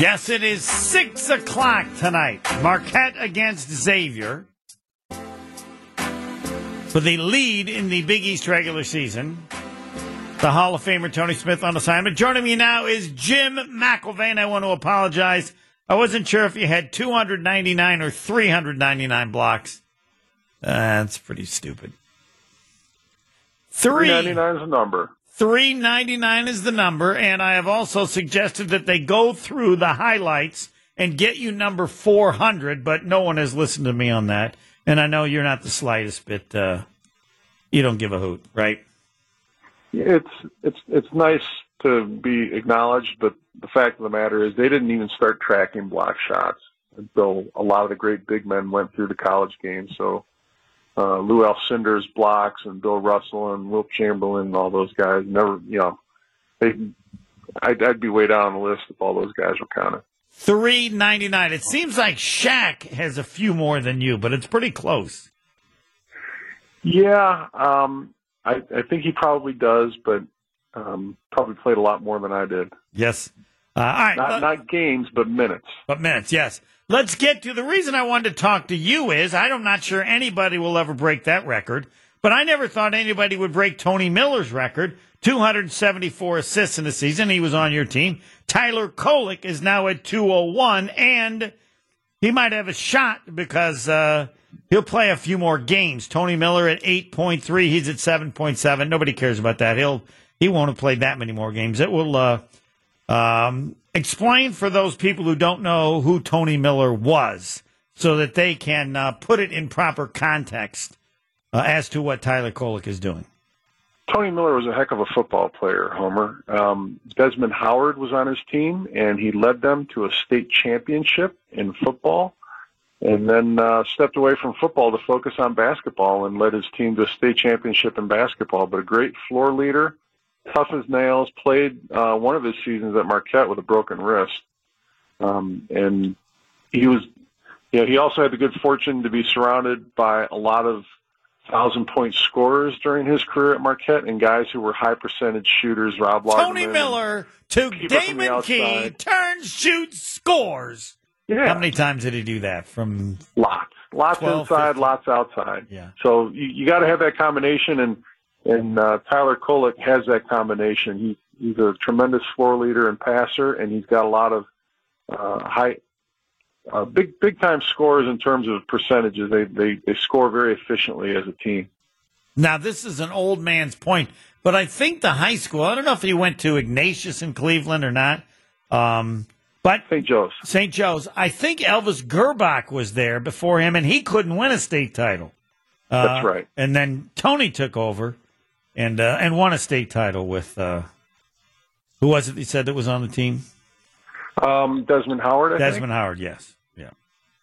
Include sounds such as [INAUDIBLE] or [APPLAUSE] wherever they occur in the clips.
Yes, it is 6 o'clock tonight. Marquette against Xavier. For the lead in the Big East regular season. The Hall of Famer Tony Smith on assignment. Joining me now is Jim McIlvaine. I want to apologize. I wasn't sure if you had 299 or 399 blocks. Uh, that's pretty stupid. Three. 399 is the number. 399 is the number, and I have also suggested that they go through the highlights and get you number 400, but no one has listened to me on that. And I know you're not the slightest bit, uh, you don't give a hoot, right? It's it's it's nice to be acknowledged, but the fact of the matter is they didn't even start tracking block shots until a lot of the great big men went through the college game. So uh, Lou Alcindor's blocks and Bill Russell and Wilt Chamberlain and all those guys never, you know, they, I'd, I'd be way down on the list if all those guys were counted. 399. It seems like Shaq has a few more than you, but it's pretty close. Yeah, um, I, I think he probably does, but um, probably played a lot more than I did. Yes. Uh, all right. Not, uh, not games, but minutes. But minutes, yes. Let's get to the reason I wanted to talk to you is I'm not sure anybody will ever break that record, but I never thought anybody would break Tony Miller's record 274 assists in the season. He was on your team. Tyler Kolek is now at 201, and he might have a shot because uh, he'll play a few more games. Tony Miller at 8.3, he's at 7.7. Nobody cares about that. He'll he won't have played that many more games. It will uh, um, explain for those people who don't know who Tony Miller was, so that they can uh, put it in proper context uh, as to what Tyler Kolek is doing. Tony Miller was a heck of a football player, Homer. Um, Desmond Howard was on his team, and he led them to a state championship in football, and then uh, stepped away from football to focus on basketball and led his team to a state championship in basketball. But a great floor leader, tough as nails, played uh, one of his seasons at Marquette with a broken wrist. Um, and he was, you know, he also had the good fortune to be surrounded by a lot of thousand point scorers during his career at Marquette and guys who were high percentage shooters. Rob Tony Lagerman. Miller to Keep it from the Damon Key turns, shoots, scores. Yeah, How many times did he do that? From lots, lots 12, inside, 15. lots outside. Yeah. So you, you got to have that combination, and and uh, Tyler Kolek has that combination. He he's a tremendous floor leader and passer, and he's got a lot of uh, high. Uh, big big time scores in terms of percentages. They, they they score very efficiently as a team. now, this is an old man's point, but I think the high school. I don't know if he went to Ignatius in Cleveland or not. Um, but St. Joe's. St. Joe's. I think Elvis Grbac was there before him, and he couldn't win a state title. Uh, That's right. And then Tony took over and uh, and won a state title with uh, who was it? He said that was on the team. Um, Desmond Howard. I Desmond Howard. Yes. Yeah.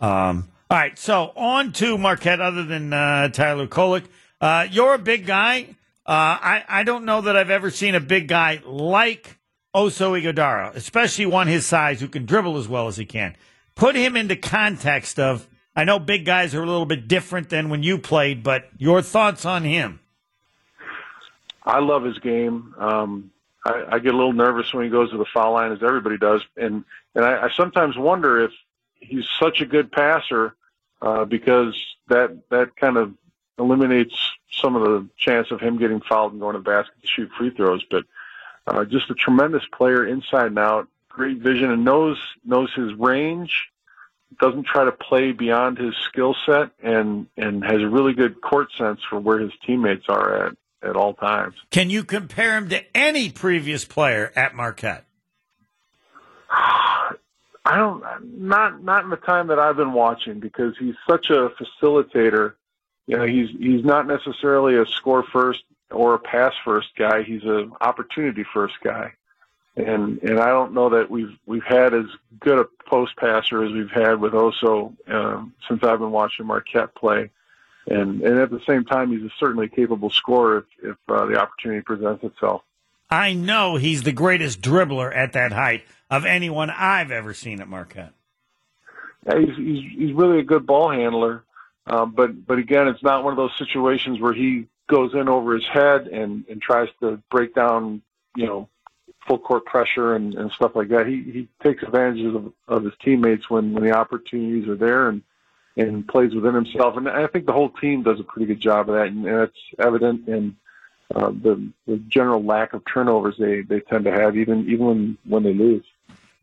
Um, all right. So on to Marquette. Other than uh, Tyler Kolek, uh, you're a big guy. Uh, I I don't know that I've ever seen a big guy like Oso Ighodaro, especially one his size who can dribble as well as he can. Put him into context of. I know big guys are a little bit different than when you played, but your thoughts on him? I love his game. Um, I, I get a little nervous when he goes to the foul line, as everybody does, and and I, I sometimes wonder if he's such a good passer uh, because that that kind of eliminates some of the chance of him getting fouled and going to the basket to shoot free throws. But uh, just a tremendous player inside and out, great vision, and knows knows his range. Doesn't try to play beyond his skill set, and and has a really good court sense for where his teammates are at at all times. Can you compare him to any previous player at Marquette? [SIGHS] I don't not not in the time that I've been watching because he's such a facilitator. You know, he's he's not necessarily a score first or a pass first guy. He's an opportunity first guy, and and I don't know that we've we've had as good a post passer as we've had with Oso um, since I've been watching Marquette play. And and at the same time, he's a certainly capable scorer if if uh, the opportunity presents itself. I know he's the greatest dribbler at that height of anyone I've ever seen at Marquette. Yeah, he's, he's he's really a good ball handler, um, but but again, it's not one of those situations where he goes in over his head and and tries to break down you know full court pressure and, and stuff like that. He he takes advantage of, of his teammates when, when the opportunities are there and and plays within himself. And I think the whole team does a pretty good job of that, and, and it's evident in uh, the the general lack of turnovers they they tend to have, even even when when they lose.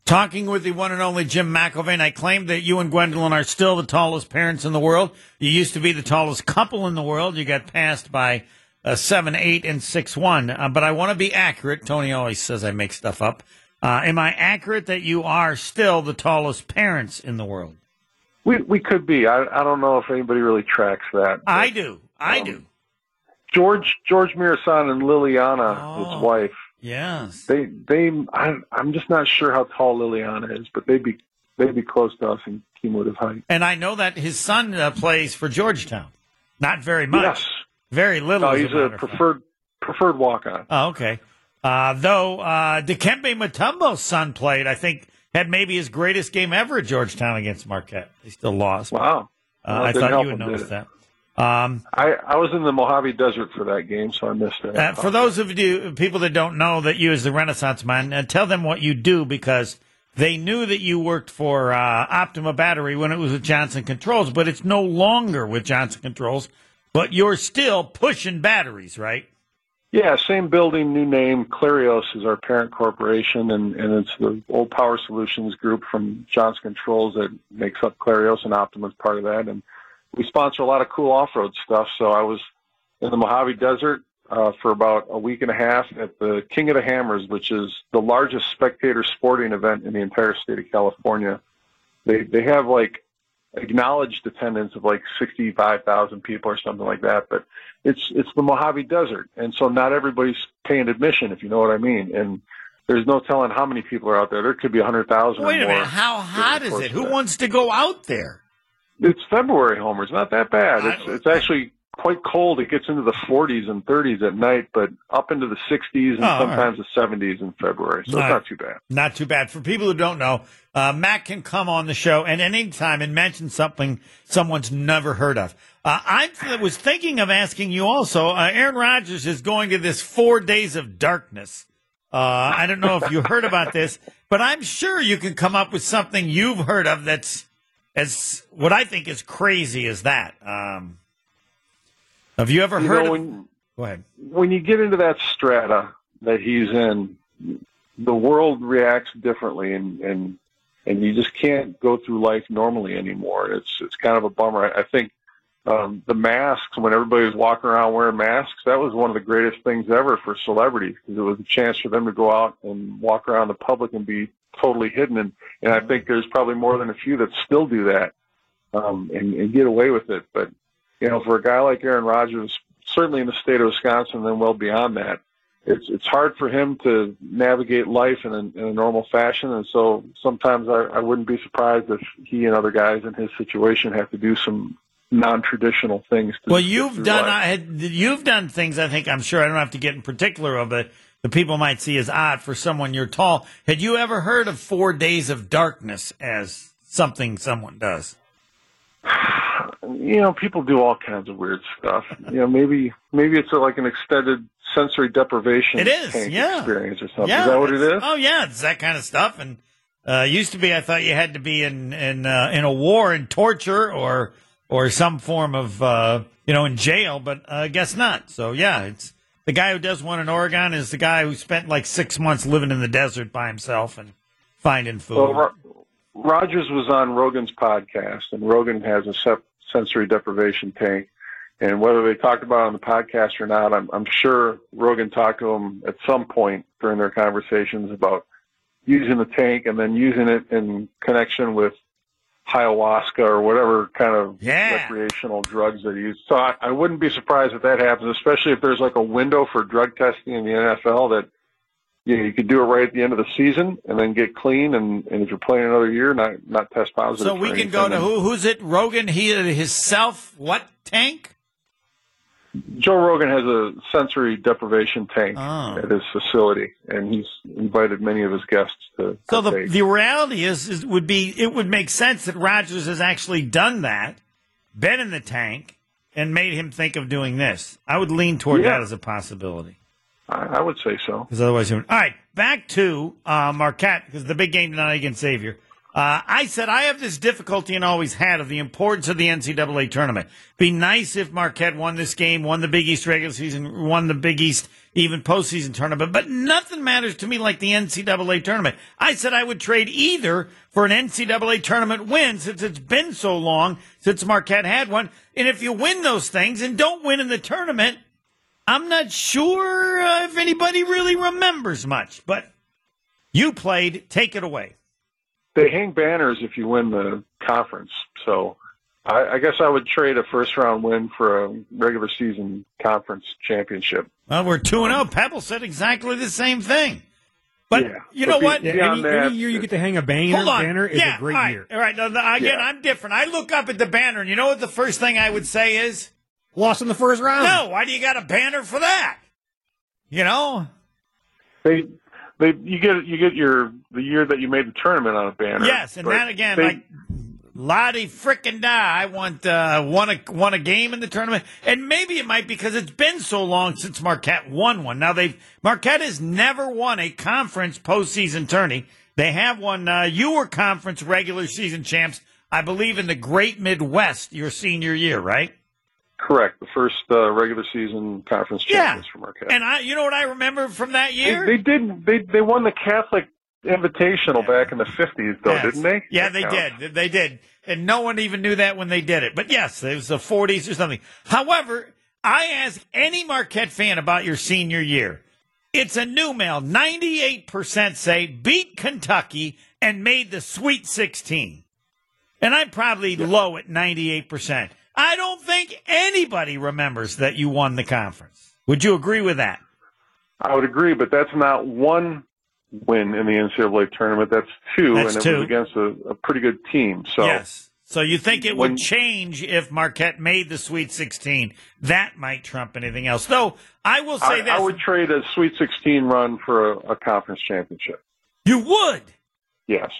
Talking with the one and only Jim McIlvaine, I claim that you and Gwendolyn are still the tallest parents in the world. You used to be the tallest couple in the world. You got passed by uh, seven, eight, and six one. Uh, but I want to be accurate. Tony always says I make stuff up. Uh, am I accurate that you are still the tallest parents in the world? We we could be. I I don't know if anybody really tracks that. But, I do. I um, do. George George Muresan and Liliana, oh. his wife Yes. They they I, I'm just not sure how tall Liliana is, but they'd be they'd be close to us in cumulative height. And I know that his son uh, plays for Georgetown. Not very much. Yes. Very little. No, he's a, a preferred preferred walk on. Oh, okay. Uh, though uh, Dikembe Mutombo's son played, I think had maybe his greatest game ever at Georgetown against Marquette. They still lost. Wow. Uh, I thought you would notice that. Um, I, I was in the Mojave Desert for that game, so I missed it. Uh, for those of you people that don't know that you as the Renaissance man, uh, tell them what you do because they knew that you worked for uh, Optima Battery when it was with Johnson Controls, but it's no longer with Johnson Controls. But you're still pushing batteries, right? Yeah, same building, new name. Clarios is our parent corporation, and, and it's the old Power Solutions group from Johnson Controls that makes up Clarios, and Optima is part of that. And we sponsor a lot of cool off-road stuff. So I was in the Mojave Desert uh, for about a week and a half at the King of the Hammers, which is the largest spectator sporting event in the entire state of California. They they have like acknowledged attendance of like 65,000 people or something like that, but it's it's the Mojave Desert, and so not everybody's paying admission, if you know what I mean. And there's no telling how many people are out there. There could be 100,000. Wait a minute, how hot is it? Who wants to go out there? It's February, Homer. It's not that bad. It's it's actually quite cold. It gets into the 40s and 30s at night, but up into the 60s and oh, sometimes right. the 70s in February. So it's not too bad. Not too bad. For people who don't know, uh, Matt can come on the show at any time and mention something someone's never heard of. Uh, I was thinking of asking you also. Uh, Aaron Rodgers is going to this four days of darkness. Uh, I don't know if you heard about this, but I'm sure you can come up with something you've heard of that's as what I think is crazy as that. Um, have you ever you heard? Know, of, when, go ahead. When you get into that strata that he's in, the world reacts differently, and and and you just can't go through life normally anymore. It's it's kind of a bummer. I, I think um, the masks when everybody was walking around wearing masks that was one of the greatest things ever for celebrities because it was a chance for them to go out and walk around the public and be totally hidden. And, and I think there's probably more than a few that still do that um, and, and get away with it. But, you know, for a guy like Aaron Rodgers, certainly in the state of Wisconsin then well beyond that, it's it's hard for him to navigate life in a, in a normal fashion, and so sometimes I, I wouldn't be surprised if he and other guys in his situation have to do some non-traditional things. well, you've done I, uh, you've done things. I think I'm sure I don't have to get in particular of it, the people might see as odd for someone you're tall. Had you ever heard of four days of darkness as something someone does? [SIGHS] You know, people do all kinds of weird stuff. You know, maybe maybe it's a, like an extended sensory deprivation. It is, yeah. experience or something. Yeah, is that what it is? Oh yeah, it's that kind of stuff. And uh, used to be, I thought you had to be in in uh, in a war and torture or or some form of uh, you know in jail, but uh, I guess not. So yeah, it's the guy who does one in Oregon is the guy who spent like six months living in the desert by himself and finding food. Well, Ro- Rodgers was on Rogan's podcast, and Rogan has a sep- sensory deprivation tank. And whether they talked about it on the podcast or not, I'm, I'm sure Rogan talked to them at some point during their conversations about using the tank and then using it in connection with ayahuasca or whatever kind of yeah. recreational drugs they use. So I, I wouldn't be surprised if that happens, especially if there's like a window for drug testing in the NFL that you know, you could do it right at the end of the season and then get clean and, and if you're playing another year not not test positive. So we can go to who who's it? Rogan he his self what tank? Joe Rogan has a sensory deprivation tank oh. at his facility, and he's invited many of his guests to. So the the reality is, is would be it would make sense that Rodgers has actually done that, been in the tank, and made him think of doing this. I would lean toward yeah. that as a possibility. I, I would say so. Because otherwise, you all right. Back to uh, Marquette because the big game tonight against Xavier. Uh, I said I have this difficulty and always had of the importance of the NCAA tournament. Be nice if Marquette won this game, won the Big East regular season, won the Big East even postseason tournament, but nothing matters to me like the NCAA tournament. I said I would trade either for an NCAA tournament win since it's been so long since Marquette had one. And if you win those things and don't win in the tournament, I'm not sure uh, if anybody really remembers much, but you played. Take it away they hang banners if you win the conference. So I, I guess I would trade a first round win for a regular season conference championship. Well, we're two and zero. Oh. Pebble said exactly the same thing. But yeah. you know but what? Yeah, any, that, any, year you get to hang a banner, banner is yeah, a great all right, year. All right. Now, again, I'm different. I look up at the banner, and you know what the first thing I would say is? Lost in the first round. No. Why do you got a banner for that? You know? They they you get you get your the year that you made the tournament on a banner. Yes, and that again, they, like Lottie frickin' die. I want uh, won a won a game in the tournament, and maybe it might be because it's been so long since Marquette won one. Now they've Marquette has never won a conference postseason tourney. They have won. Uh, you were conference regular season champs, I believe, in the Great Midwest your senior year, right? Correct. The first uh, regular season conference champions yeah. for Marquette. And I, you know what I remember from that year? They, they did. They they won the Catholic Invitational yeah. back in the fifties, though, yes. didn't they? Yeah, they did. They did. And no one even knew that when they did it. But yes, it was the forties or something. However, I ask any Marquette fan about your senior year. It's a new mail. Ninety-eight percent say beat Kentucky and made the Sweet Sixteen, and I'm probably yeah. low at ninety-eight percent. I don't think anybody remembers that you won the conference. Would you agree with that? I would agree, but that's not one win in the NCAA tournament. That's two, that's and it two. was against a, a, pretty good team. So yes. So you think it when, would change if Marquette made the Sweet 16? That might trump anything else. Though I will say I, this: I would trade a Sweet 16 run for a, a conference championship. You would? Yes.